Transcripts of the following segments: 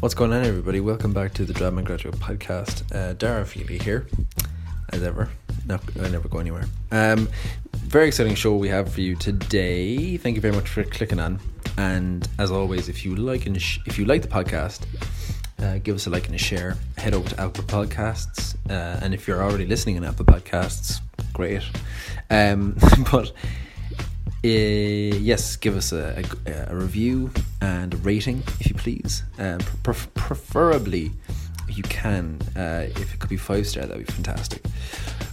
What's going on, everybody? Welcome back to the Drama Graduate Podcast. Uh, Dara Feely here, as ever. No, I never go anywhere. Um, very exciting show we have for you today. Thank you very much for clicking on. And as always, if you like and sh- if you like the podcast, uh, give us a like and a share. Head over to Apple Podcasts, uh, and if you're already listening on Apple Podcasts, great. Um, but uh, yes, give us a, a, a, review and a rating, if you please. Uh, pre- preferably, if you can, uh, if it could be five star, that'd be fantastic.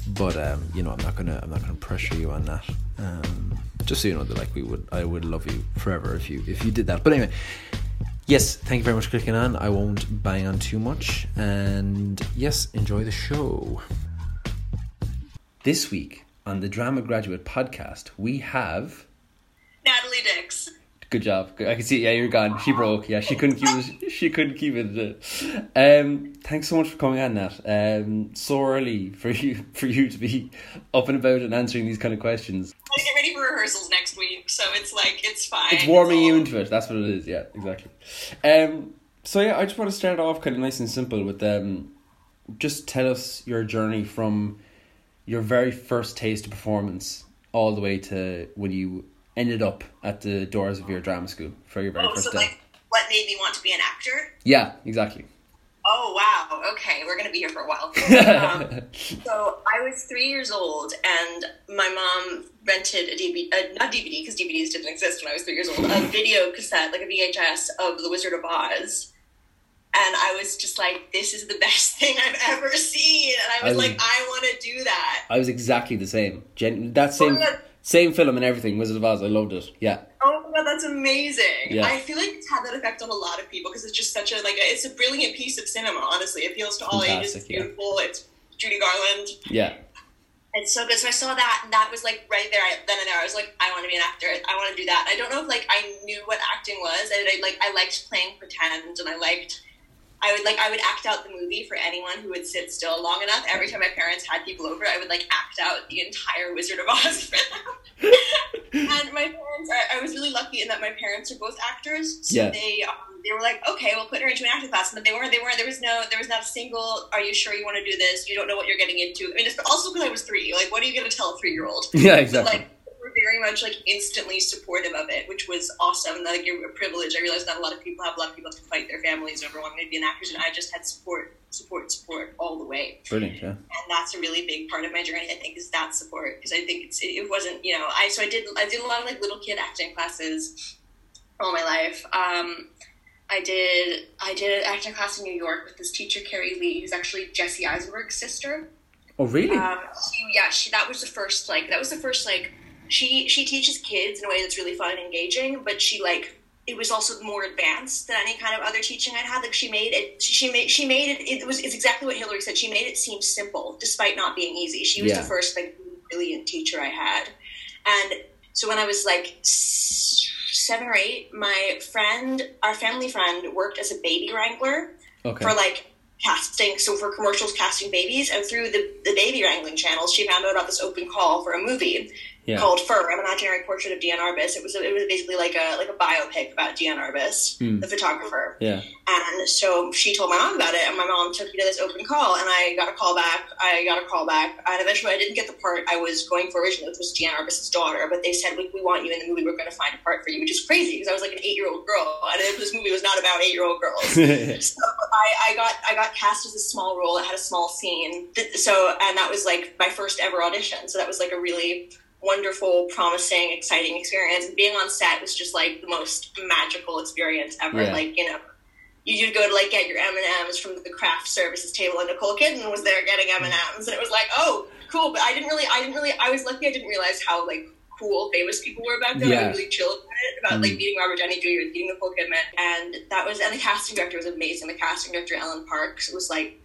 But um, you know, I'm not gonna, I'm not gonna pressure you on that. Um, just so you know that, like, we would, I would love you forever if you, if you did that. But anyway, yes, thank you very much for clicking on. I won't bang on too much, and yes, enjoy the show. This week on the Drama Graduate podcast, we have Natalie Dix. Good job. I can see. Yeah, you're gone. She broke. Yeah, she couldn't keep it. She couldn't keep it. Um, thanks so much for coming on, Nat. Um, so early for you for you to be up and about and answering these kind of questions. I get ready for rehearsals next week, so it's like it's fine. It's warming it's you into it. That's what it is. Yeah, exactly. Um, so yeah, I just want to start off kind of nice and simple with um, just tell us your journey from your very first taste of performance all the way to when you ended up at the doors of your drama school for your very oh, first so day. Like, what made me want to be an actor? Yeah, exactly. Oh wow! Okay, we're gonna be here for a while. um, so I was three years old, and my mom rented a DVD, uh, not DVD because DVDs didn't exist when I was three years old, a video cassette, like a VHS of The Wizard of Oz and I was just like, "This is the best thing I've ever seen," and I was, I was like, "I want to do that." I was exactly the same. Gen- that same oh, same film and everything. Wizard of Oz. I loved it. Yeah. Oh my god, that's amazing! Yeah. I feel like it's had that effect on a lot of people because it's just such a like it's a brilliant piece of cinema. Honestly, it appeals to all Fantastic, ages. It's beautiful. Yeah. It's Judy Garland. Yeah. It's so good. So I saw that, and that was like right there, then and there. I was like, I want to be an actor. I want to do that. I don't know if like I knew what acting was, and I like I liked playing pretend, and I liked I would like I would act out the movie for anyone who would sit still long enough. Every time my parents had people over, I would like act out the entire Wizard of Oz for them. and my parents, I, I, was really lucky in that my parents are both actors, so yeah. they um, they were like, okay, we'll put her into an acting class. But they weren't. They weren't. There was no. There was not a single. Are you sure you want to do this? You don't know what you're getting into. I mean, it's also because I was three. Like, what are you going to tell a three year old? Yeah, exactly. But, like, very much like instantly supportive of it, which was awesome. Like a privilege. I realized that a lot of people have a lot of people have to fight their families over wanting to be an actor, and I just had support, support, support all the way. Brilliant, yeah. And that's a really big part of my journey. I think is that support because I think it's it wasn't you know I so I did I did a lot of like little kid acting classes all my life. Um, I did I did an acting class in New York with this teacher Carrie Lee, who's actually Jesse Eisenberg's sister. Oh really? Um, she, yeah, she that was the first like that was the first like she she teaches kids in a way that's really fun and engaging, but she like it was also more advanced than any kind of other teaching I'd had. Like she made it, she made she made it. It was it's exactly what Hillary said. She made it seem simple, despite not being easy. She was yeah. the first like brilliant teacher I had, and so when I was like seven or eight, my friend, our family friend, worked as a baby wrangler okay. for like casting so for commercials casting babies and through the, the baby wrangling channels she found out about this open call for a movie yeah. called Fur, an imaginary portrait of Diane Arbus. It was it was basically like a like a biopic about Diane Arbus, mm. the photographer. Yeah. And so she told my mom about it, and my mom took me to this open call, and I got a call back. I got a call back, and eventually I didn't get the part I was going for originally, which was Diane Arbus's daughter. But they said, "We, we want you in the movie. We're going to find a part for you," which is crazy because I was like an eight year old girl, and this movie was not about eight year old girls. so I, I got I got cast as a small role. It had a small scene. So and that was like my first ever audition. So that was like a really wonderful, promising, exciting experience. And being on set was just like the most magical experience ever. Yeah. Like, you know, you would go to like get your M and M's from the craft services table, and Nicole Kidman was there getting M and M's, and it was like, oh, cool. But I didn't really, I didn't really, I was lucky. I didn't realize how like cool famous people were back then. Yeah. I was really chilled about it, about mm. like meeting Robert Downey Jr., and meeting Nicole Kidman, and that was, and the casting director was amazing. The casting director Ellen Parks was like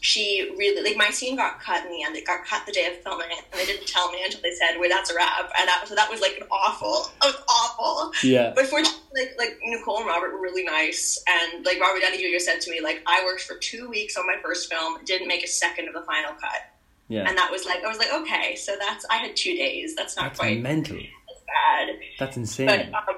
she really like my scene got cut in the end. It got cut the day of filming it, and they didn't tell me until they said, "Wait, that's a wrap." And that, so that was like an awful, it was awful. Yeah. But fortunately, like like Nicole and Robert were really nice, and like Robert Downey Jr. said to me, like I worked for two weeks on my first film, didn't make a second of the final cut. Yeah. And that was like I was like, okay, so that's I had two days. That's not that's quite mental. That's bad. That's insane. But um,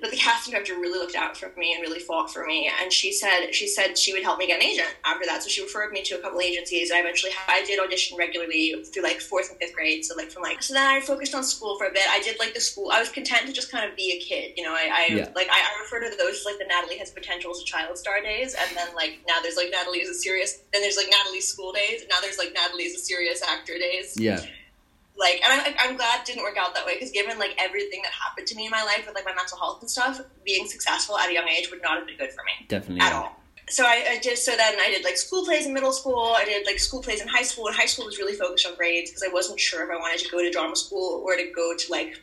but the casting director really looked out for me and really fought for me. And she said she said she would help me get an agent after that. So she referred me to a couple agencies. I eventually I did audition regularly through like fourth and fifth grade. So like from like so then I focused on school for a bit. I did like the school. I was content to just kind of be a kid. You know, I, I Yeah. like I, I refer to those as like the Natalie has potential as a child star days, and then like now there's like Natalie is a serious. Then there's like Natalie's school days. And now there's like Natalie is a serious actor days Yeah. Like and I'm, I'm glad it didn't work out that way because given like everything that happened to me in my life with like my mental health and stuff being successful at a young age would not have been good for me. Definitely. at all. So I, I did so then i did like school plays in middle school i did like school plays in high school and high school was really focused on grades because i wasn't sure if i wanted to go to drama school or to go to like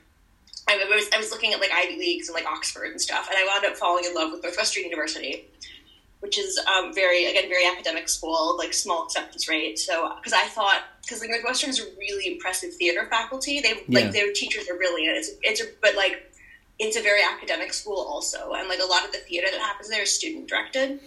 I was, I was looking at like Ivy Leagues and like Oxford and stuff, and I wound up falling in love with Northwestern University, which is um, very again very academic school, like small acceptance rate. So because I thought because like is a really impressive theater faculty, they Yeah. like their teachers are brilliant. It's it's a, but like it's a very academic school also, and like a lot of the theater that happens there is student directed.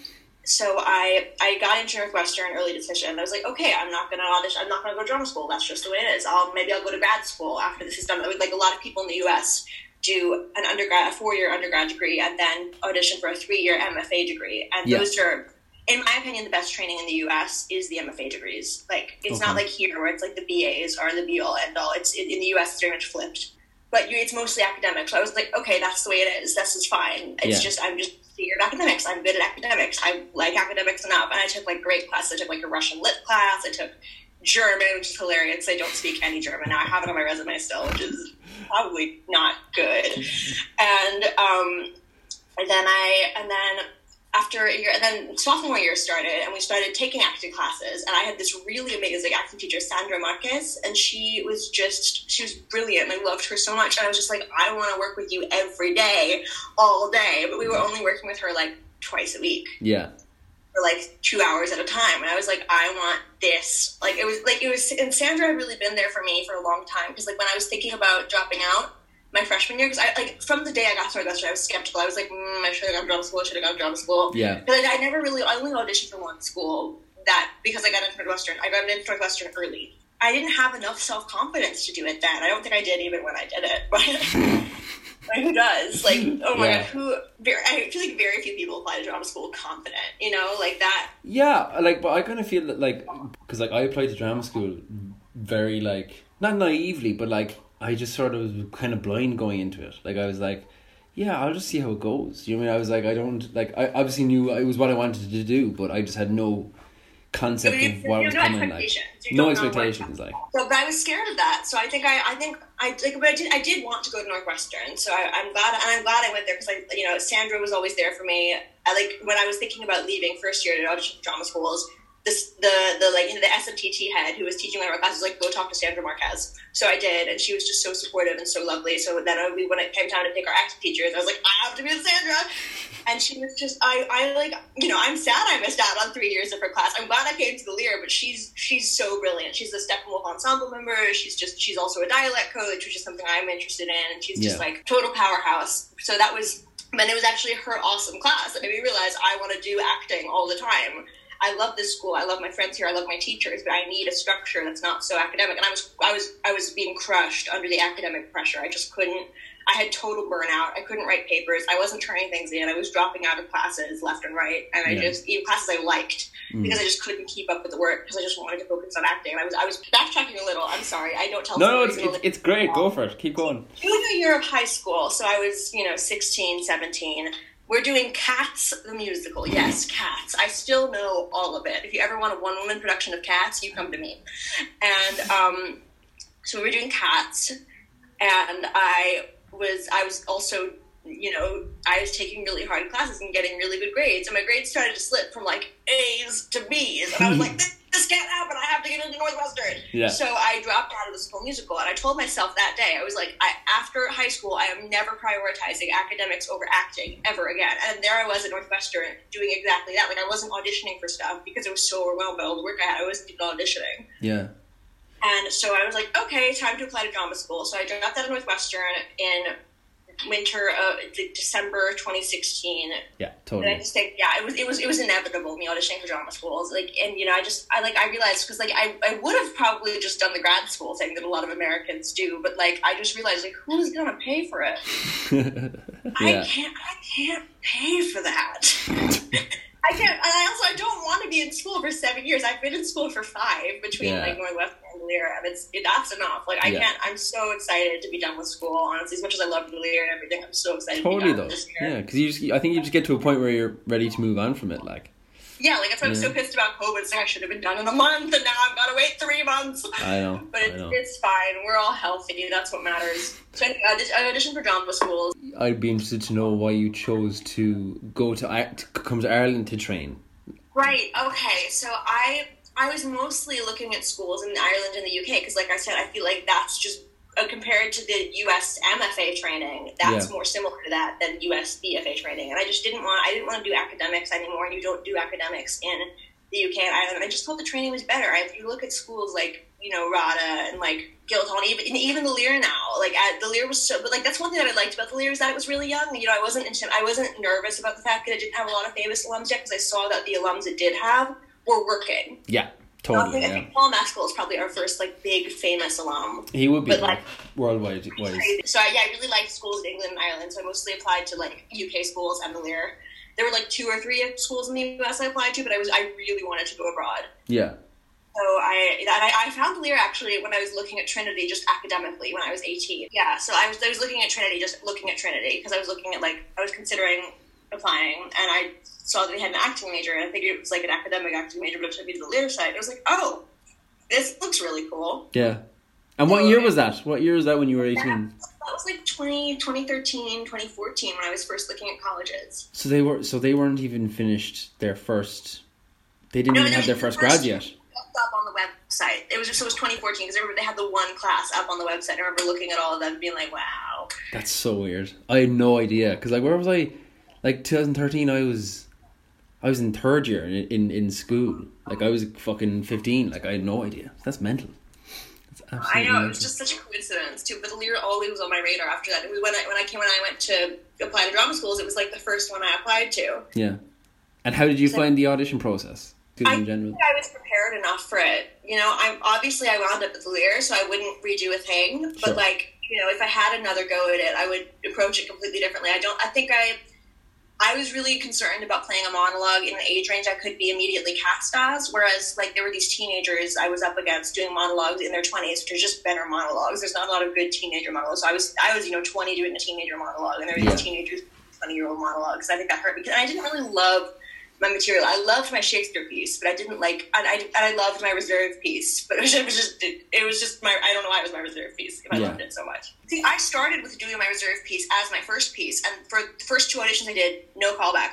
So I I got into Northwestern early decision. I was like, okay, I'm not gonna audition. I'm not gonna go to drama school. That's just the way it is. I'll maybe I'll go to grad school after this is done. Like a lot of people in the U.S. do an undergrad, a four year undergrad degree, and then audition for a three year MFA degree. And Yeah. those are, in my opinion, the best training in the U.S. is the MFA degrees. Like it's not like here where it's like the BAs are the be all end all. It's in the U.S. It's very much flipped. But you, it's mostly academic. So I was like, okay, that's the way it is. This is fine. It's Yeah. just I'm just figured academics. I'm good at academics. I like academics enough. And I took like great classes. I took like a Russian lit class. I took German, which is hilarious. I don't speak any German. I have it on my resume still, which is probably not good. And um, and then I and then after a year, and then sophomore year started, and we started taking acting classes. And I had this really amazing acting teacher, Sandra Marquez, and she was just she was brilliant. I loved her so much. And I was just like, I want to work with you every day, all day. But we were only working with her like twice a week Yeah. For like two hours at a time and i was like i want this. Like it was like it was and sandra had really been there for me for a long time because like when i was thinking about dropping out my freshman year because i like from the day i got to northwestern i was skeptical. I was like mm, i should have gone to drama school i should have gone to drama school. Yeah. because I, I never really i only auditioned for one school that because i got into northwestern. I got into northwestern early. I didn't have enough self-confidence to do it then. I don't think i did even when i did it but Like, who does? Like, oh my Yeah. god, who? Very, I feel like very few people apply to drama school confident. You know, like that. Yeah, like, but I kind of feel that, like, because, like, I applied to drama school very, like, not naively, but, like, I just sort of was kind of blind going into it. Like, I was like, yeah, I'll just see how it goes. You know what I mean? I was like, I don't, like, I obviously knew it was what I wanted to do, but I just had no concept You- of what was no coming, like. expectations. No don't know what- expectations, like. So, but I was scared of that. So I think I, I think I like, but I did, I did want to go to Northwestern. So I, I'm glad, and I'm glad I went there because I, you know, Sandra was always there for me. I like when I was thinking about leaving first year to audition for drama schools. This the the like you know the SMTT head who was teaching one of our classes was like go talk to Sandra Marquez. So I did, and she was just so supportive and so lovely. So then I, we when it came time to pick our acting teachers, I was like I have to be with Sandra, and she was just I I like you know I'm sad I missed out on three years of her class. I'm glad I came to the Lir, but she's she's so brilliant. She's a Steppenwolf ensemble member. She's just she's also a dialect coach, which is something I'm interested in. And she's just like total powerhouse. So that was and it was actually her awesome class that made me realize I want to do acting all the time. I love this school. I love my friends here. I love my teachers, but I need a structure that's not so academic. And I was, I was, I was being crushed under the academic pressure. I just couldn't. I had total burnout. I couldn't write papers. I wasn't turning things in. I was dropping out of classes left and right, and I Yeah. just even classes I liked Mm. because I just couldn't keep up with the work because I just wanted to focus on acting. And I was, I was backtracking a little. I'm sorry. I don't tell. No, no, it's, it's, it's great. Go for it. Keep going. junior year of high school, so I was, you know, 16, 17. We're doing Cats, the musical. Yes, Cats. I still know all of it. If you ever want a one woman production of Cats, you come to me. And um, so we were doing Cats, and I was, I was also, you know, I was taking really hard classes and getting really good grades, and my grades started to slip from like A's to B's, and I was like, this, this can't happen. I have to get into Northwestern. Yeah. So I dropped out of the school musical, and I told myself that day, I was like, I, after high school, I am never prioritizing academics over acting ever again. And there I was at Northwestern doing exactly that. Like I wasn't auditioning for stuff because it was so overwhelmed by all the work I had. I wasn't even auditioning. Yeah. And so I was like, okay, time to apply to drama school. So I dropped out of Northwestern in winter of like December 2016 Yeah, totally. and I just think, yeah, it was it was it was inevitable me auditioning for drama schools. Like, and you know, I just I like I realized because like I I would have probably just done the grad school thing that a lot of Americans do, but like I just realized like who's gonna pay for it? I can't. I can't pay for that. I can't. And I also I don't want to be in school for seven years. I've been in school for five between Yeah. like Northwestern and Lir, and it's it, that's enough. Like I Yeah. can't. I'm so excited to be done with school. Honestly, as much as I love Lir and everything, I'm so excited. Totally to be done though. Yeah, because you just I think you just get to a point where you're ready to move on from it. Like Yeah, like that's why I'm so pissed about COVID. It's like I should have been done in a month, and now I've got to wait three months. I know. But it's, know. it's fine. We're all healthy. That's what matters. So I, I auditioned for drama schools. I'd be interested to know why you chose to go to to come to Ireland to train. Right. Okay. So I I was mostly looking at schools in Ireland and the UK because, like I said, I feel like that's just Uh, compared to the US MFA training, that's Yeah. more similar to that than US BFA training. And I just didn't want I didn't want to do academics anymore. And you don't do academics in the UK and Ireland. I just thought the training was better. If you look at schools like you know RADA and like Guildhall, and even and even the Lir now, like at, the Lir was so. But like that's one thing that I liked about the Lir is that it was really young. You know, I wasn't I wasn't nervous about the fact that I didn't have a lot of famous alums yet because I saw that the alums it did have were working. Yeah, I totally. think, I Yeah, think Paul Mescal is probably our first like big famous alum. he would be but, like- worldwide. So I, yeah, I really liked schools in England and Ireland. So I mostly applied to like UK schools and the Lir. There were like two or three schools in the US I applied to, but I was I really wanted to go abroad. Yeah, So I, and I I found Lir actually when I was looking at Trinity just academically when I was eighteen. Yeah, so I was I was looking at Trinity just looking at Trinity because I was looking at like I was considering applying and I saw that they had an acting major and I figured it was like an academic acting major, but it took me to the Lir side. I was like, oh, this looks really cool. yeah. And what year was that? What year was that when you were eighteen? That was like 20, 2013, 2014 when I was first looking at colleges. So they were. So they weren't even finished their first. They didn't No, even have their first first- grad yet. Up on the website. It was just so it was 2014 because they had the one class up on the website. I remember looking at all of them, being like, "Wow, That's so weird. I had no idea because like where was I? Like 2013, I was, I was in third year in in, in school. Like I was fucking 15. Like I had no idea. That's mental. That's I know it was just such a coincidence too. But the Lir always was on my radar after that. When I when I came when I went to apply to drama schools, it was like the first one I applied to. yeah. And how did you So- find the audition process? I in general. I was prepared enough for it. You know, I'm obviously I wound up with Lir, so I wouldn't redo a thing. But Sure. like, you know, if I had another go at it, I would approach it completely differently. I don't. I think I. I was really concerned about playing a monologue in an age range I could be immediately cast as, whereas like there were these teenagers I was up against doing monologues in their twenties, which are just better monologues. There's not a lot of good teenager monologues. So I was I was you know twenty doing a teenager monologue, and there were Yeah. these teenagers twenty year old monologues. I think that hurt me because I didn't really love my material. I loved my Shakespeare piece, but I didn't like. And I, and I loved my reserve piece, but it was, it was just it, it was just my. I don't know why it was my reserve piece. If I Yeah. loved it so much. See, I started with doing my reserve piece as my first piece, and for the first two auditions I did, no callback.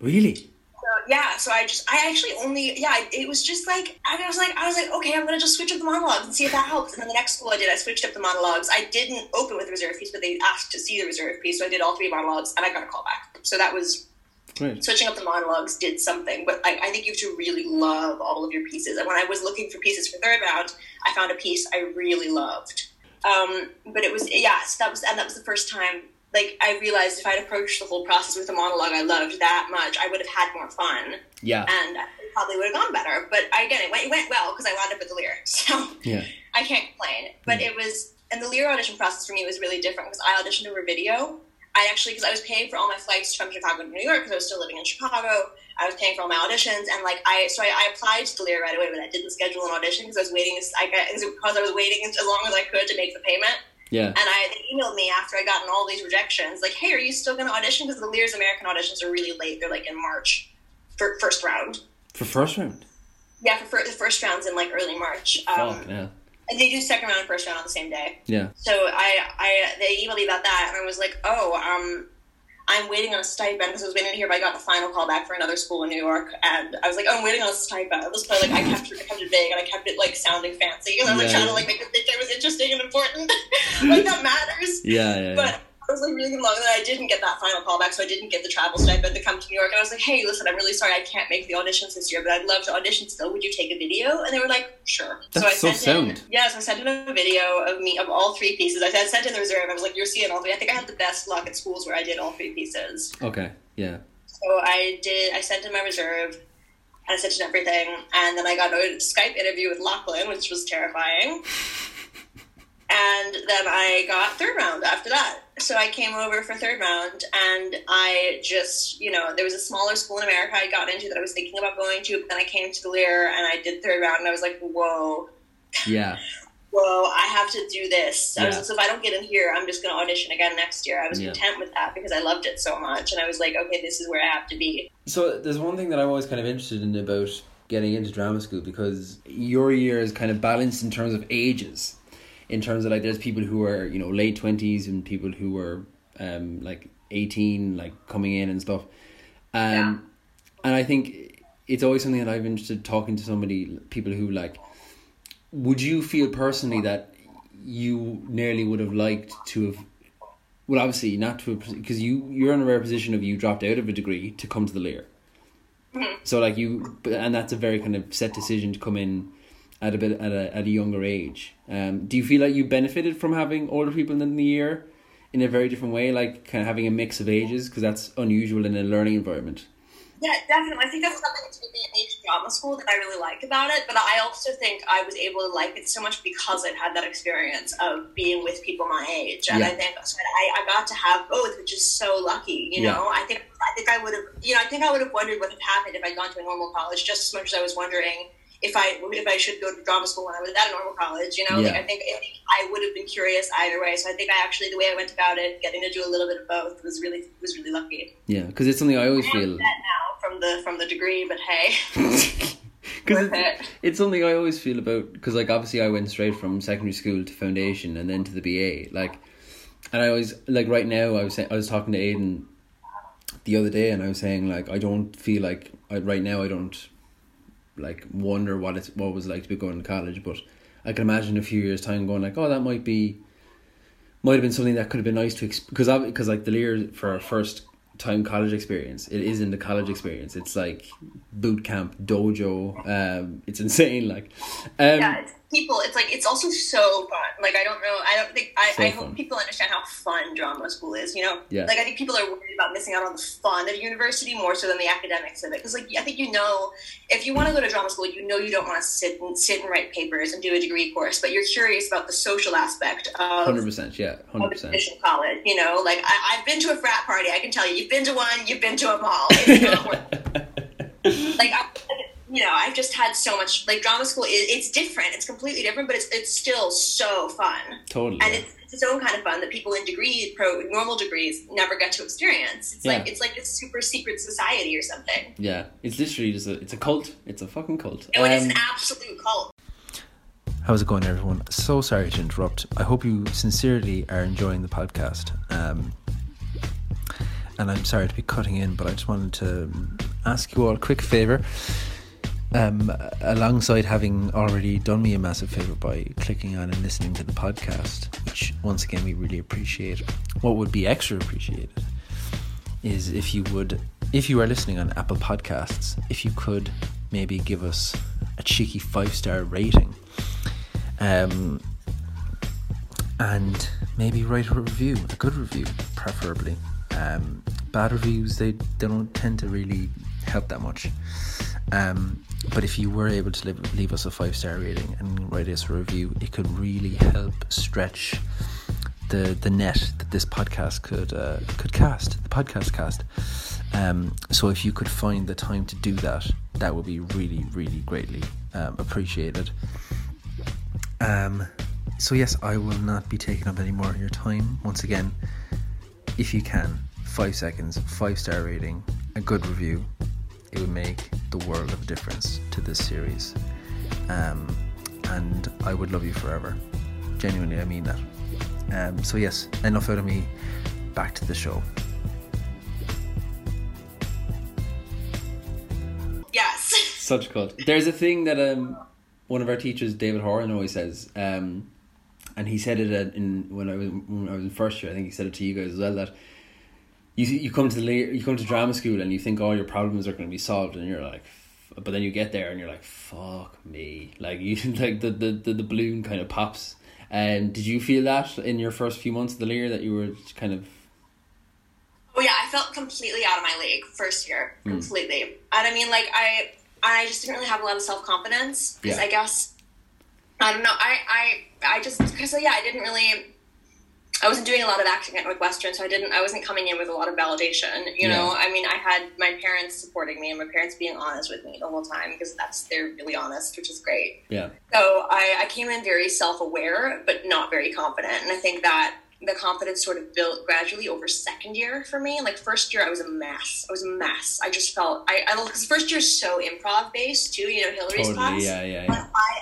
Really? So, yeah, so I just I actually only yeah it was just like I was like I was like okay I'm gonna just switch up the monologues and see if that helps and then the next school I did I switched up the monologues I didn't open with the reserve piece but they asked to see the reserve piece so I did all three monologues and I got a call back so that was Great. switching up the monologues did something, but I, I think you have to really love all of your pieces. And when I was looking for pieces for third round, I found a piece I really loved. Um, but it was yeah, so that was and that was the first time. Like I realized if I'd approached the whole process with a monologue I loved that much, I would have had more fun Yeah. and it probably would have gone better. But again, it went, it went well because I wound up at the Lir, so Yeah. I can't complain. But Mm. it was, and the Lir audition process for me was really different because I auditioned over video. I actually, because I was paying for all my flights from Chicago to New York because I was still living in Chicago. I was paying for all my auditions, and like I, so I, I applied to the Lir right away, but I didn't schedule an audition because I was waiting. I because I was waiting as long as I could to make the payment. Yeah. And I they emailed me after I gotten all these rejections, like, "Hey, are you still going to audition?" Because the Lir's American auditions are really late; they're like in March for first round. For first round. Yeah, for fir- the first round's in like early March. Um, Fuck yeah. And they do second round and first round on the same day. Yeah. So I, I, they emailed me about that, and I was like, oh, um, I'm waiting on a stipend because I was waiting to hear. But I got the final call back for another school in New York, and I was like, oh, I'm waiting on a stipend. This part, like, I kept, it, I kept it vague, and I kept it like sounding fancy, and I was like Yeah. trying to like make them think I was interesting and important, like that matters. Yeah. Yeah. yeah. But I was like really long, and I didn't get that final call back, so I didn't get the travel stipend to come to New York. And I was like, hey, listen, I'm really sorry I can't make the auditions this year, but I'd love to audition still. Would you take a video? And they were like, sure. That's I so sent in, yeah, so I sent in a video of me of all three pieces. I said, sent in the reserve. I was like, you're seeing all three. I think I had the best luck at schools where I did all three pieces. Okay. Yeah. So I did. I sent in my reserve. And I sent in everything, and then I got a Skype interview with Loughlin, which was terrifying. And then I got third round after that. So I came over for third round, and I just, you know, there was a smaller school in America I got into that I was thinking about going to, but then I came to the Lir and I did third round, and I was like, whoa, Yeah. whoa, I have to do this. I was Yeah. so if I don't get in here, I'm just going to audition again next year. I was Yeah. content with that because I loved it so much, and I was like, okay, this is where I have to be. So there's one thing that I'm always kind of interested in about getting into drama school because your year is kind of balanced in terms of ages. In terms of like there's people who are, you know, late twenties and people who are um like eighteen, like coming in and stuff. Um Yeah. and I think it's always something that I've interested talking to somebody people who like would you feel personally that you nearly would have liked to have well obviously not to because you you're in a rare position of you dropped out of a degree to come to the Lir so like you and that's a very kind of set decision to come in at a bit at a at a younger age um do you feel like you benefited from having older people in the year in a very different way like kind of having a mix of ages because that's unusual in a learning environment Yeah, definitely. I think that's something to me in age drama school that I really like about it. But I also think I was able to like it so much because I'd had that experience of being with people my age, and Yeah. I think so I, I got to have both, which is so lucky. You Yeah. know, I think I think I would have, you know, I think I would have wondered what had happened if I'd gone to a normal college, just as much as I was wondering if I if I should go to drama school when I was at a normal college. You know, like I think I think I would have been curious either way. So I think I actually the way I went about it, getting to do a little bit of both, was really was really lucky. yeah because it's something i always I'm feel upset now from the from the degree, but hey. because it's, it. it's something I always feel about because like obviously I went straight from secondary school to foundation and then to the BA like and I always like right now I was saying I was talking to Aiden the other day and I was saying like I don't feel like I, right now I don't like wonder what it's what it was like to be going to college but I can imagine a few years time going like oh that might be might have been something that could have been nice to because I because like the Lir for our first time college experience it isn't a college experience. It's like boot camp dojo um it's insane like um yeah, it's people. It's like it's also so fun. Like I don't know. I don't think I, So I hope people understand how fun drama school is. You know, Yeah. Like I think people are worried about missing out on the fun of university more so than the academics of it. Because like I think you know, if you want to go to drama school, you know you don't want to sit and sit and write papers and do a degree course, but you're curious about the social aspect of. 100% yeah 100% traditional college, you know, like I, I've been to a frat party. I can tell you, you've been to one, you've been to them all. It's not worth like I, you know i've just had so much like drama school is it's different. It's completely different but it's it's still so fun. Totally. And it's, it's its own kind of fun that people in degree pro normal degrees never get to experience. It's like it's like a super secret society or something. Yeah. It's literally just a it's a cult. It's a fucking cult. No, it is Um, an absolute cult. How's it going, everyone? So sorry to interrupt. I hope you sincerely are enjoying the podcast. Um, and I'm sorry to be cutting in, but I just wanted to ask you all a quick favor. Um, alongside having already done me a massive favor by clicking on and listening to the podcast, which once again we really appreciate. What would be extra appreciated is if you would, if you are listening on Apple Podcasts, if you could maybe give us a cheeky five star rating um, and maybe write a review, a good review, preferably. Um, bad reviews they, they don't tend to really help that much. Um, but if you were able to leave, leave us a five star rating and write us a review, it could really help stretch the the net that this podcast could uh, could cast, the podcast cast. Um, so if you could find the time to do that, that would be really, really greatly um, appreciated. Um, so yes, I will not be taking up any more of your time. Once again, if you can, five seconds, five star rating, a good review, it would make the world of difference to this series. Um, and I would love you forever. Genuinely, I mean that. Um, so yes, enough out of me. Back to the show. yes Such a cult. There's a thing that um one of our teachers, David Horan, always says, um, and he said it in when I was when I was in first year. I think he said it to you guys as well that you you come to the you come to drama school and you think all your problems are going to be solved, and you're like, but then you get there and you're like, fuck me, like you like the the the, the balloon kind of pops. And did you feel that in your first few months of the year that you were kind of Oh yeah, I felt completely out of my league first year, Hmm. completely. And I mean, like I, I just didn't really have a lot of self confidence because Yeah. I guess I don't know. I I I just because yeah, I didn't really. I wasn't doing a lot of acting at Northwestern, so I didn't. I wasn't coming in with a lot of validation. You know, I mean, I had my parents supporting me and my parents being honest with me the whole time because that's they're really honest, which is great. Yeah. So I, I came in very self aware, but not very confident, and I think that the confidence sort of built gradually over second year for me. Like first year, I was a mess. I was a mess. I just felt I because first year is so improv based too. You know, Hillary's class. Totally. Yeah. Yeah. But Yeah. I,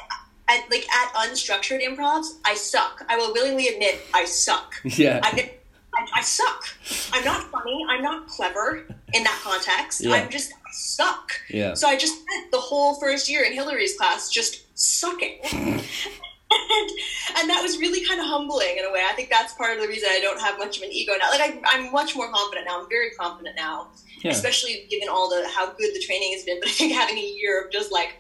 at, like at unstructured improvs, I suck. I will willingly admit I suck. Yeah. I, I, I suck. I'm not funny. I'm not clever in that context. Yeah. I'm just I suck. Yeah. So I just spent the whole first year in Hillary's class just sucking. and, and that was really kind of humbling in a way. I think that's part of the reason I don't have much of an ego now. Like I, I'm much more confident now. I'm very confident now, Yeah. especially given all the how good the training has been. But I think having a year of just like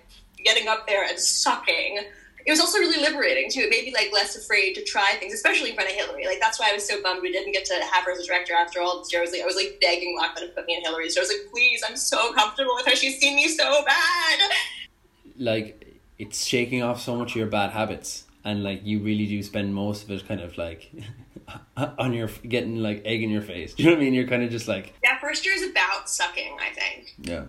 getting up there and sucking. It was also really liberating too. It made me like less afraid to try things, especially in front of Hillary. Like that's why I was so bummed we didn't get to have her as a director after all this year. I was like, I was like begging Loughlin to put me in Hillary. So I was like, please, I'm so comfortable with her. She's seen me so bad. like it's shaking off so much of your bad habits and like you really do spend most of it kind of like on your getting like egg in your face do you know what i mean you're kind of just like That first year is about sucking, I think. yeah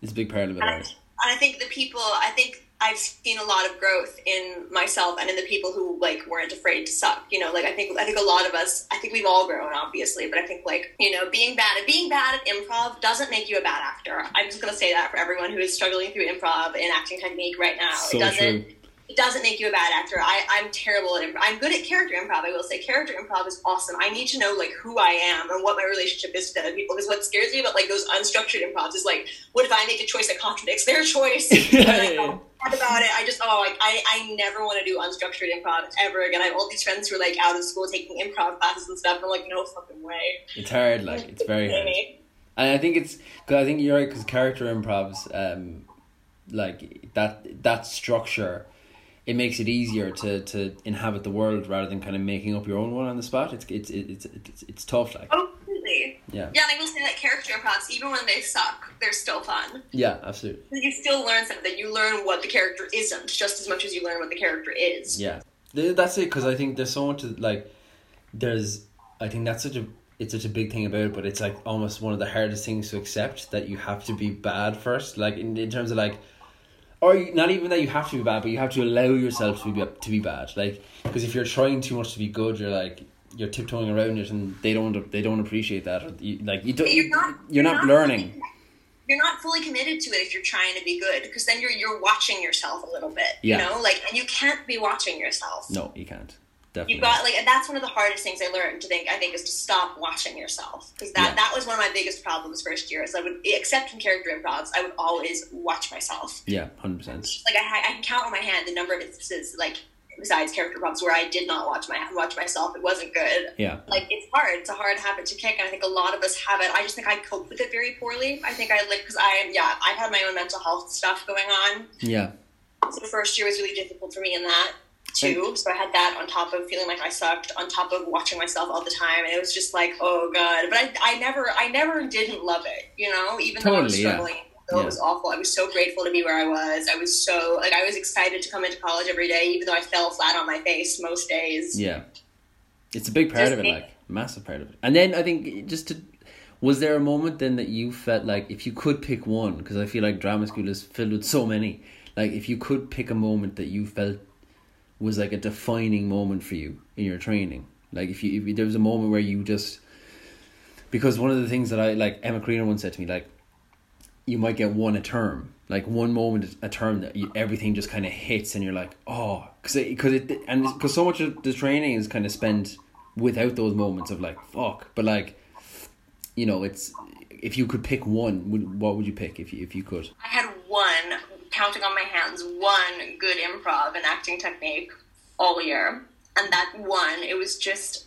it's a big part of it right? And I think the people, I think I've seen a lot of growth in myself and in the people who like weren't afraid to suck. You know, like I think I think a lot of us, I think we've all grown, obviously, but I think like you know, being bad at being bad at improv doesn't make you a bad actor. I'm just gonna say that for everyone who is struggling through improv and acting technique right now. So it doesn't. true. It doesn't make you a bad actor. I, I'm terrible at improv. I'm good at character improv. I will say character improv is awesome. I need to know like who I am and what my relationship is to other people. Because what scares me about like those unstructured improvs is like, what if I make a choice that contradicts their choice? Yeah, And I yeah, feel bad about it. I just oh like I, I never want to do unstructured improv ever again. I have all these friends who are like out of school taking improv classes and stuff. And I'm like, no fucking way. it's hard like it's very hard and i think it's because i think you're right because character improvs um like that that structure it makes it easier to to inhabit the world rather than kind of making up your own one on the spot it's it's it's it's, it's tough like Oh, completely. yeah Yeah, and I will say that character improvs, even when they suck, they're still fun. yeah absolutely You still learn something. You learn what the character isn't, just as much as you learn what the character is. Yeah, that's it. Because I think there's so much like there's. I think that's such a it's such a big thing about it, but it's like almost one of the hardest things to accept that you have to be bad first. Like in, in terms of like, or you, not even that you have to be bad, but you have to allow yourself to be to be bad. Like because if you're trying too much to be good, you're like you're tiptoeing around it, and they don't they don't appreciate that. Or you, like you don't But you're not. you're not learning. You're not fully committed to it if you're trying to be good, because then you're you're watching yourself a little bit. Yeah. You know, like, and you can't be watching yourself. No, you can't. Definitely. You've got like and that's one of the hardest things I learned to think. I think is to stop watching yourself because that Yeah. that was one of my biggest problems first year. Is I would except in character improvs, I would always watch myself. yeah, hundred percent. Like I, I can count on my hand the number of instances like besides character improvs where I did not watch my watch myself. It wasn't good. Yeah, like it's hard. It's a hard habit to kick, and I think a lot of us have it. I just think I cope with it very poorly. I think I like because I am yeah I've had my own mental health stuff going on. yeah, So the first year was really difficult for me in that too. So I had that on top of feeling like I sucked, on top of watching myself all the time, and it was just like oh god. But I I never I never didn't love it. You know, even though I was Totally, yeah. struggling. So Yeah. It was awful. I was so grateful to be where I was. I was so like I was excited to come into college every day, even though I fell flat on my face most days. Yeah, it's a big part Just of it, make- like massive part of it. And then I think just to, was there a moment then that you felt like if you could pick one, because I feel like drama school is filled with so many. Like if you could pick a moment that you felt was like a defining moment for you in your training, like if you if there was a moment where you just, because one of the things that I like Emma Carino once said to me like, you might get one a term, like one moment a term that you, everything just kind of hits and you're like, oh, because it, cause it and because so much of the training is kind of spent without those moments of like fuck, but like, you know, it's if you could pick one, what would you pick if you if you could? I had one, counting on my hands, one good improv and acting technique all year. And that one, it was just,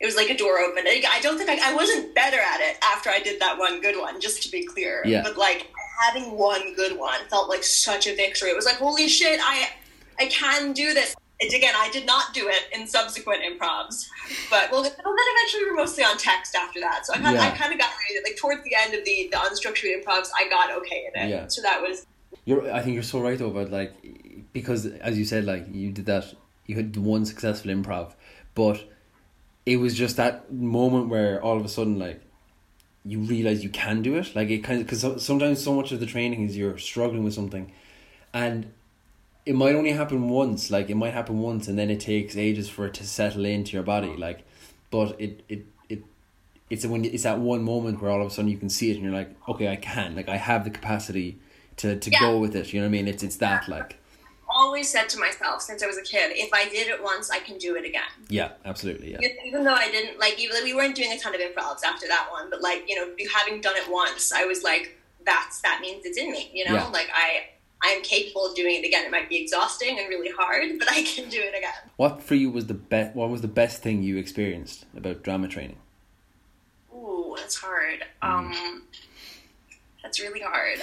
it was like a door open. I don't think I, I wasn't better at it after I did that one good one, just to be clear. Yeah. But like having one good one felt like such a victory. It was like, holy shit, I, I can do this. And again, I did not do it in subsequent improvs, but well, then eventually we were mostly on text after that. So I kind, Yeah. I kind of got ready. Like towards the end of the the unstructured improvs, I got okay in it. Yeah. So that was You're, I think you're so right though about like because as you said, like you did that, you had one successful improv, but it was just that moment where all of a sudden, like you realize you can do it. Like it kind of because sometimes so much of the training is you're struggling with something, and it might only happen once. Like it might happen once, and then it takes ages for it to settle into your body. Like, but it it it it's when it's that one moment where all of a sudden you can see it, and you're like, okay, I can. Like I have the capacity to to Yeah. go with it. You know what I mean? It's it's that like I Always said to myself since I was a kid, if I did it once, I can do it again. yeah, absolutely yeah. Even though I didn't like, even we weren't doing a ton of improvs after that one, but like you know, having done it once, I was like, that's that means it's in me. You know, Yeah. like I I am capable of doing it again. It might be exhausting and really hard, but I can do it again. What for you was the best? What was the best thing you experienced about drama training? Ooh, that's hard. Um, that's really hard.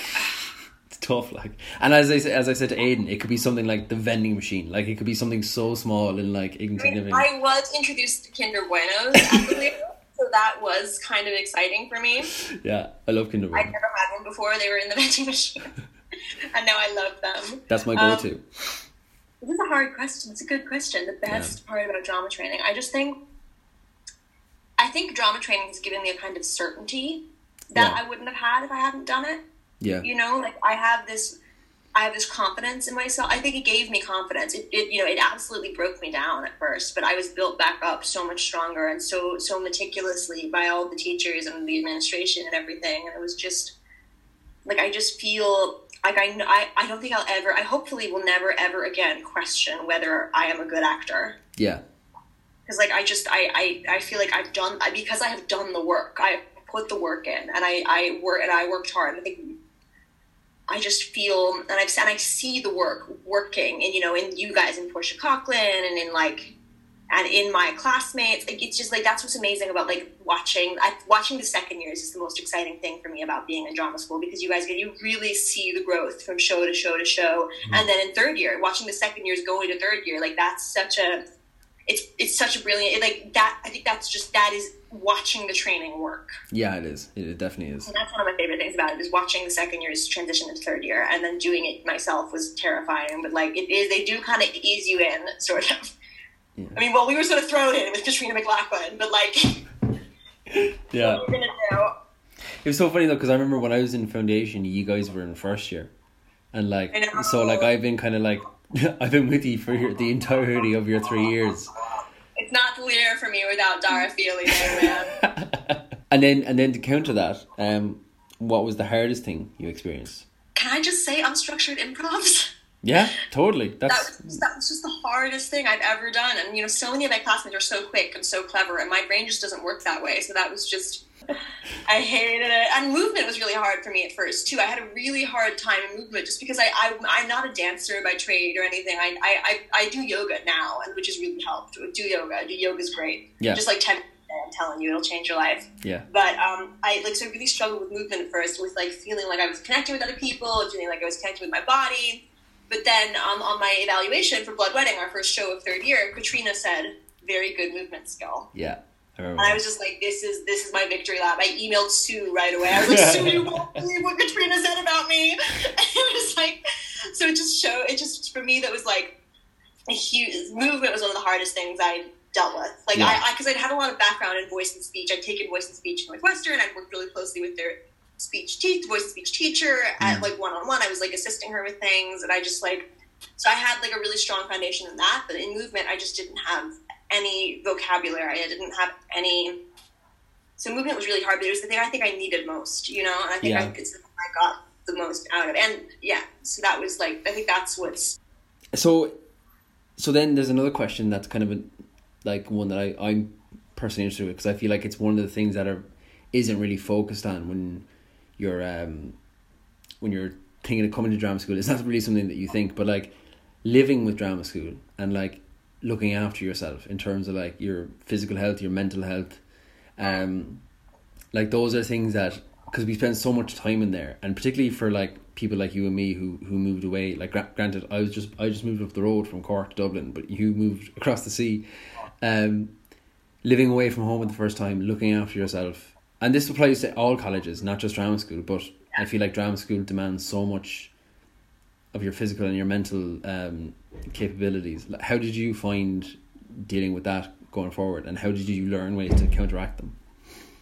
Tough, like, and as I as I said to Aiden, it could be something like the vending machine. Like it could be something so small and like I, insignificant. I was introduced to Kinder Buenos so that was kind of exciting for me. Yeah, I love Kinder Buenos. Bueno. never had one before. They were in the vending machine, and now I love them. That's my Um, go-to. This is a hard question. It's a good question. The best part about drama training, I just think, I think drama training has given me a kind of certainty that Yeah. I wouldn't have had if I hadn't done it. Yeah, You know, like I have this, I have this confidence in myself. I think it gave me confidence. It, it, you know, it absolutely broke me down at first, but I was built back up so much stronger and so so meticulously by all the teachers and the administration and everything. And it was just like I just feel like I, I I don't think I'll ever. I hopefully will never ever again question whether I am a good actor yeah, because like I just I, I I feel like I've done because I have done the work. I put the work in, and I I work and I worked hard. I think I just feel and I've and I see the work working, and you know, in you guys, in Portia Coughlin, and in like. And in my classmates, like it's just like that's what's amazing about like watching. I, watching the second years is the most exciting thing for me about being in drama school because you guys get you really see the growth from show to show to show, mm-hmm. and then in third year, watching the second years go into third year, like that's such a it's it's such a brilliant like that i think that's just that is watching the training work yeah. It is. It, it definitely is. and that's one of my favorite things about it is watching the second year's transition into third year and then doing it myself was terrifying but like it is they do kind of ease you in sort of Yeah. i mean well we were sort of thrown in with Catriona McLaughlin but like Yeah, what are we gonna do it was so funny though because I remember when I was in foundation, you guys were in first year, and like so like I've been kind of like I've been with you for your, the entirety of your three years. it's not clear for me without dara feely there man and then and then to counter that, um, what was the hardest thing you experienced? can i just say unstructured improvs Yeah, totally. that That's was, that was just the hardest thing I've ever done. And, you know, so many of my classmates are so quick and so clever, and my brain just doesn't work that way. So that was just, I hated it. And movement was really hard for me at first, too. I had a really hard time in movement just because I, I, I'm not a dancer by trade or anything. I, I, I, do yoga now, and which has really helped. Do yoga. Do yoga is great. Yeah. Just like 10 minutes I'm telling you, it'll change your life. yeah, But um, I like so I really struggled with movement at first, with like feeling like I was connecting with other people, feeling like I was connecting with my body. But then um, on my evaluation for Blood Wedding, our first show of third year, Catriona said, "Very good movement skill." yeah. I. And I was just like, "This is this is my victory lap." I emailed Sue right away. I was like, "Sue, you won't believe what Catriona said about me." And it was like, so it just showed. It just for me that was like a huge movement was one of the hardest things I dealt with. Like Yeah. I because I'd had a lot of background in voice and speech. I'd taken voice and speech in Northwestern. I'd worked really closely with their speech te- voice and speech teacher at Mm. like one on one. I was like assisting her with things, and I just like so I had like a really strong foundation in that. But in movement, I just didn't have any vocabulary. I didn't have any. So movement was really hard, but it was the thing I think I needed most, you know. And I think Yeah. I, it's the thing I got the most out of. And yeah, so that was like I think that's what's So, so then there's another question that's kind of a, like one that I I'm personally interested with because I feel like it's one of the things that are isn't really focused on when you're um when you're thinking of coming to drama school. It's not really something that you think, but like living with drama school and like looking after yourself in terms of like your physical health, your mental health, um, like those are things that because we spend so much time in there, and particularly for like people like you and me who who moved away. Like granted, I was just I just moved up the road from Cork to Dublin, but you moved across the sea. Um, living away from home for the first time, looking after yourself, and this applies to all colleges, not just drama school. But I feel like drama school demands so much of your physical and your mental um, capabilities. How did you find dealing with that going forward, and how did you learn ways to counteract them?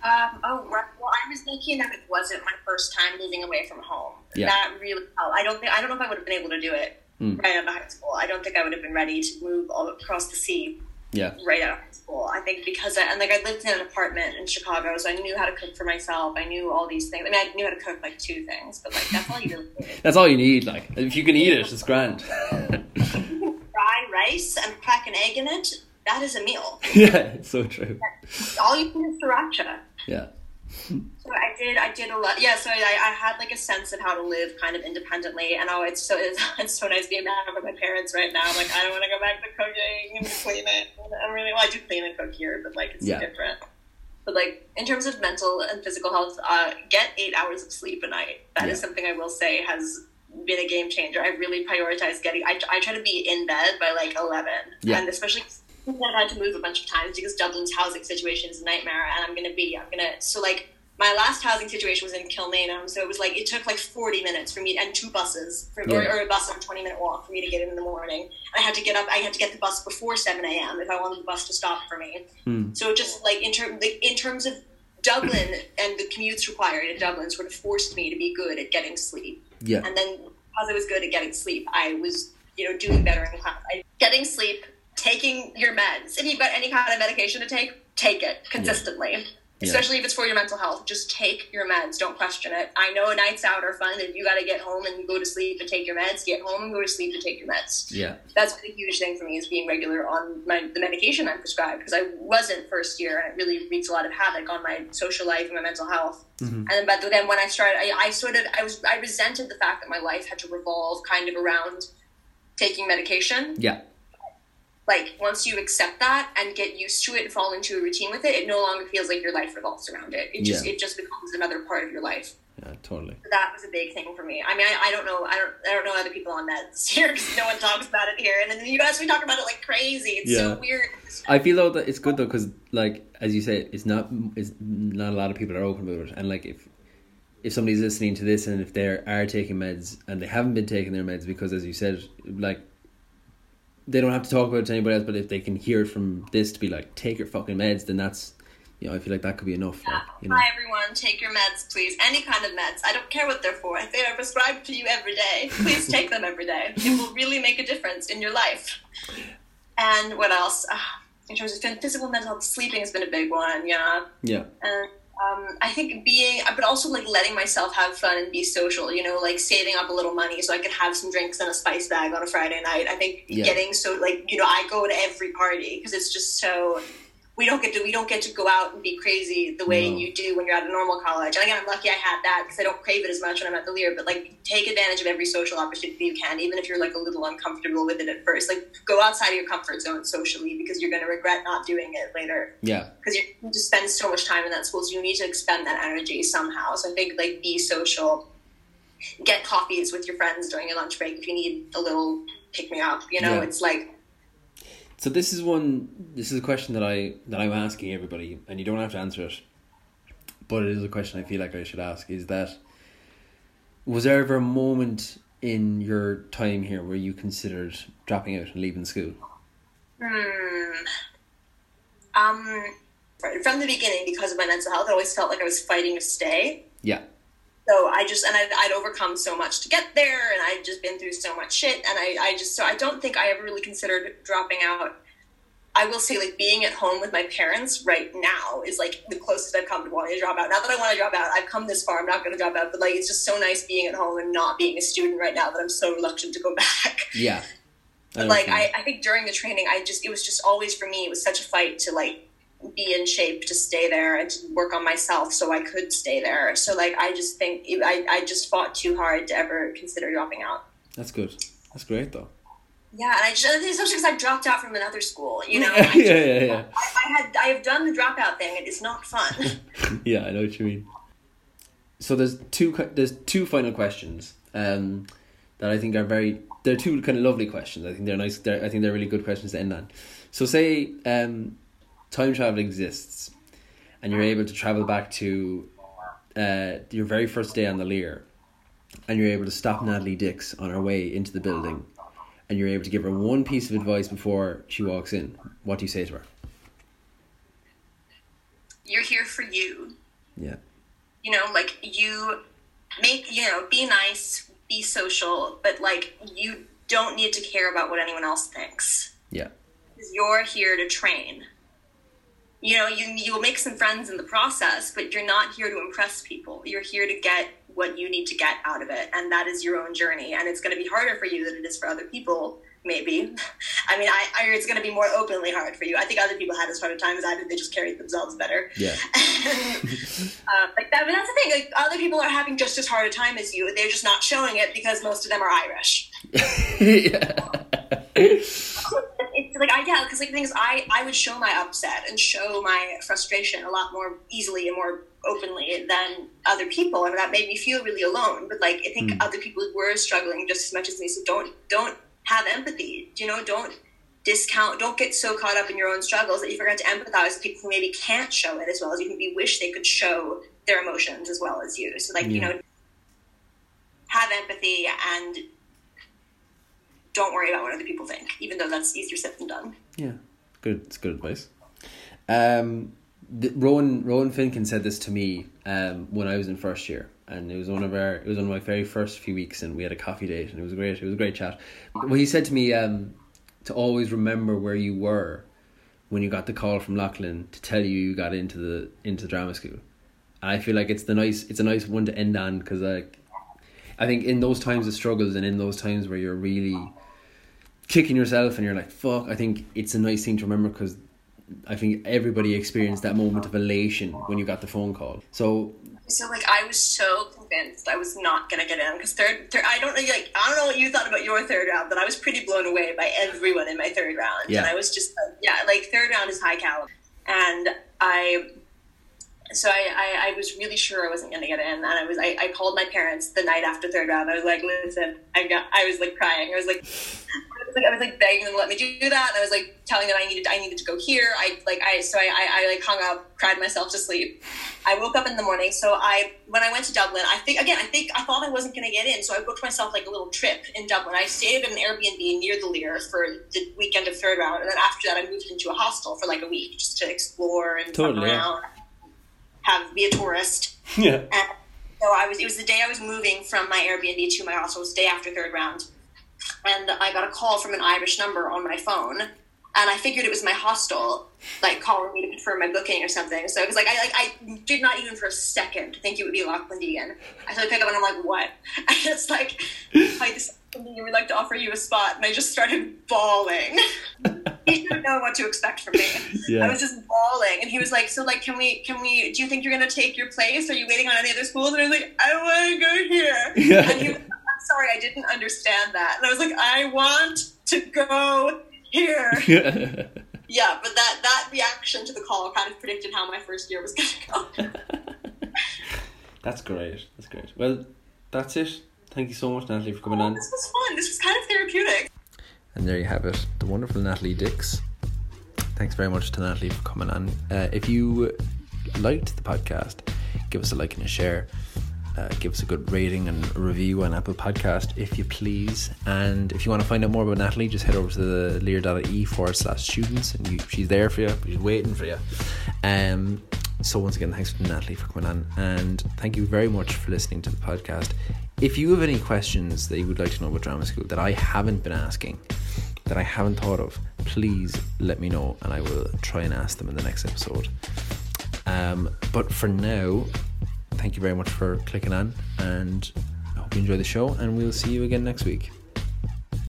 Um, oh, right. well, I was thinking that it wasn't my first time moving away from home. Yeah. That really helped. I don't think I don't know if I would have been able to do it Hmm. right out of high school. I don't think I would have been ready to move all across the sea Yeah, right out of high school. I think because I, and like I lived in an apartment in Chicago, so I knew how to cook for myself. I knew all these things. I mean, I knew how to cook like two things, but like that's all you really need. that's all you need. Like, if you can eat it, it's grand. Fry rice and crack an egg in it. That is a meal. yeah, it's so true. All you need is sriracha. Yeah, So I did. I did a lot. Yeah. So I, I had like a sense of how to live kind of independently, and oh, it's so it's, it's so nice being back with my parents right now. Like I don't want to go back to cooking and cleaning. I really well, I do clean and cook here, but like it's Yeah. different. But like in terms of mental and physical health, uh, get eight hours of sleep a night. That is Yeah. something I will say has been a game changer. I really prioritize getting. I, I try to be in bed by like eleven, Yeah. and especially. I've had to move a bunch of times because Dublin's housing situation is a nightmare, and I'm gonna be, I'm gonna, so like, my last housing situation was in Kilmainham, so it was like, it took like 40 minutes for me, and two buses, for, or, Yeah. or a bus and a 20 minute walk for me to get in in the morning. I had to get up, I had to get the bus before 7 a.m. if I wanted the bus to stop for me. Hmm. So just like, in, term, like, in terms of Dublin and the commutes required in Dublin sort of forced me to be good at getting sleep. yeah, And then because I was good at getting sleep, I was, you know, doing better in class. I, getting sleep, taking your meds. If you've got any kind of medication to take, take it consistently. Especially if it's for your mental health, just take your meds. Don't question it. I know nights out are fun, and you got to get home and go to sleep and take your meds. Get home and go to sleep and take your meds. yeah, That's been a huge thing for me is being regular on my the medication I'm prescribed because I wasn't first year and it really wreaks a lot of havoc on my social life and my mental health. Mm-hmm. And then, but then when I started, I, I sort of I was I resented the fact that my life had to revolve kind of around taking medication. yeah, Like once you accept that and get used to it and fall into a routine with it, it no longer feels like your life revolves around it. It just Yeah. it just becomes another part of your life. yeah, totally. That was a big thing for me. I mean, I, I don't know, I don't, I don't know other people on meds here because no one talks about it here. And in the U.S., we talk about it like crazy. It's Yeah. so weird. I feel though that it's good though because like as you say, it's not it's not a lot of people are open about it, and like if if somebody's listening to this and if they are taking meds and they haven't been taking their meds because as you said, like they don't have to talk about it to anybody else, but if they can hear it from this to be like take your fucking meds, then that's you know I feel like that could be enough. Like, you know, Hi everyone, take your meds, please. Any kind of meds. I don't care what they're for. If they are prescribed to you every day, please take them every day. It will really make a difference in your life. And what else? Ah, in terms of physical mental health, sleeping has been a big one. Yeah, yeah, and um, I think being, but also like letting myself have fun and be social. You know, like saving up a little money so I could have some drinks in a spice bag on a Friday night. I think Yeah. getting so like you know I go to every party because it's just so. We don't get to we don't get to go out and be crazy the way No. you do when you're at a normal college. And again, I'm lucky I had that because I don't crave it as much when I'm at the Lir. But like, take advantage of every social opportunity you can, even if you're like a little uncomfortable with it at first. Like, go outside of your comfort zone socially because you're going to regret not doing it later yeah, because you just spend so much time in that school, so you need to expend that energy somehow. So I think like be social, get coffees with your friends during your lunch break if you need a little pick me up. You know, Yeah. it's like So this is one. This is a question that I that I'm asking everybody, and you don't have to answer it. But it is a question I feel like I should ask. Is that was there ever a moment in your time here where you considered dropping out and leaving school? hmm. Um, from the beginning, because of my mental health, I always felt like I was fighting to stay. Yeah, So I just and I'd, I'd overcome so much to get there, and I'd just been through so much shit, and I, I just so I don't think I ever really considered dropping out. I will say, like being at home with my parents right now is like the closest I've come to wanting to drop out. Not that I want to drop out. I've come this far. I'm not going to drop out, but like it's just so nice being at home and not being a student right now that I'm so reluctant to go back. yeah. But like I, I think during the training, I just it was just always for me. It was such a fight to like be in shape to stay there and to work on myself so I could stay there. So like I just think I I just fought too hard to ever consider dropping out. that's good. That's great though. Yeah, and I just especially because I dropped out from another school. You know, yeah, I, just- yeah, yeah. I, I had I have done the dropout thing. and It's not fun. yeah, I know what you mean. So there's two there's two final questions um, that I think are very they're two kind of lovely questions. I think they're nice. They're, I think they're really good questions to end on. So say um, time travel exists, and you're able to travel back to uh, your very first day on the Lir, and you're able to stop Natalie Dix on her way into the building, and you're able to give her one piece of advice before she walks in, what do you say to her? You're here for you. Yeah. You know, like you make you know be nice, be social, but like you don't need to care about what anyone else thinks. Yeah. You're here to train. You know, you you will make some friends in the process, but you're not here to impress people. You're here to get what you need to get out of it, and that is your own journey. And it's going to be harder for you than it is for other people. Maybe. I mean, I, I it's going to be more openly hard for you. I think other people had as hard a time as I did. They just carried themselves better. Yeah. uh, like that, but that's the thing. Like other people are having just as hard a time as you. They're just not showing it because most of them are Irish. yeah. Like I yeah, because like the thing is, I I would show my upset and show my frustration a lot more easily and more openly than other people, and that made me feel really alone. But like I think Mm. other people were struggling just as much as me. So don't don't have empathy. You know, don't discount. Don't get so caught up in your own struggles that you forget to empathize with people who maybe can't show it as well as you. Maybe wish they could show their emotions as well as you. So like you know, have empathy and don't worry about what other people think, even though that's easier said than done. Yeah, good. It's good advice. Um, the, Rowan Rowan Finkin said this to me um when I was in first year, and it was one of our it was one of my very first few weeks, and we had a coffee date, and it was great. It was a great chat. Well, he said to me um to always remember where you were when you got the call from Loughlin to tell you you got into the into drama school, and I feel like it's the nice it's a nice one to end on because like I think in those times of struggles and in those times where you're really kicking yourself and you're like fuck i think it's a nice thing to remember because i think everybody experienced that moment of elation when you got the phone call so So like I was so convinced I was not gonna get in because third, third I don't know like I don't know what you thought about your third round, but I was pretty blown away by everyone in my third round. Yeah. And I was just like, yeah, like third round is high caliber. And I so I, I, I was really sure I wasn't gonna get in and I was I, I called my parents the night after third round. I was like, listen, I got I was like crying. I was like like, I was like begging them to let me do that. And I was like telling them I needed I needed to go here. I like I so I, I, I like hung up, cried myself to sleep. I woke up in the morning. So I when I went to Dublin, I think again I think I thought I wasn't gonna get in. So I booked myself like a little trip in Dublin. I stayed at an Airbnb near the Lir for the weekend of third round, and then after that I moved into a hostel for like a week just to explore and Totally, yeah. around, have be a tourist. yeah And so I was. It was the day I was moving from my Airbnb to my hostel. It was the day after third round, and I got a call from an Irish number on my phone, and I figured it was my hostel, like calling me to confirm my booking or something. So it was like I like I did not even for a second think it would be Loughlin Deegan. I started pick up and I'm like, what? And it's like, hi, this we would like to offer you a spot, and I just started bawling. he didn't know what to expect from me. Yeah. I was just bawling, and he was like, "So, like, can we? Can we? Do you think you're gonna take your place? Are you waiting on any other schools?" And I was like, "I want to go here." Yeah. And he was, "I'm sorry, I didn't understand that." And I was like, "I want to go here." yeah, but that that reaction to the call kind of predicted how my first year was gonna go. that's great that's great well that's it thank you so much natalie for coming on this was fun. This was kind of therapeutic. And there you have it, the wonderful Natalie Dix. Thanks very much to Natalie for coming on. Uh, if you liked the podcast, give us a like and a share. Uh, give us a good rating and review on Apple Podcast, if you please. And if you want to find out more about Natalie, just head over to the lir.ie forward slash students, and you, she's there for you. She's waiting for you. Um, so once again, thanks to Natalie for coming on, and thank you very much for listening to the podcast. If you have any questions that you would like to know about drama school that I haven't been asking, that I haven't thought of, please let me know, and I will try and ask them in the next episode. Um, but for now, thank you very much for clicking on, and I hope you enjoy the show, and we'll see you again next week.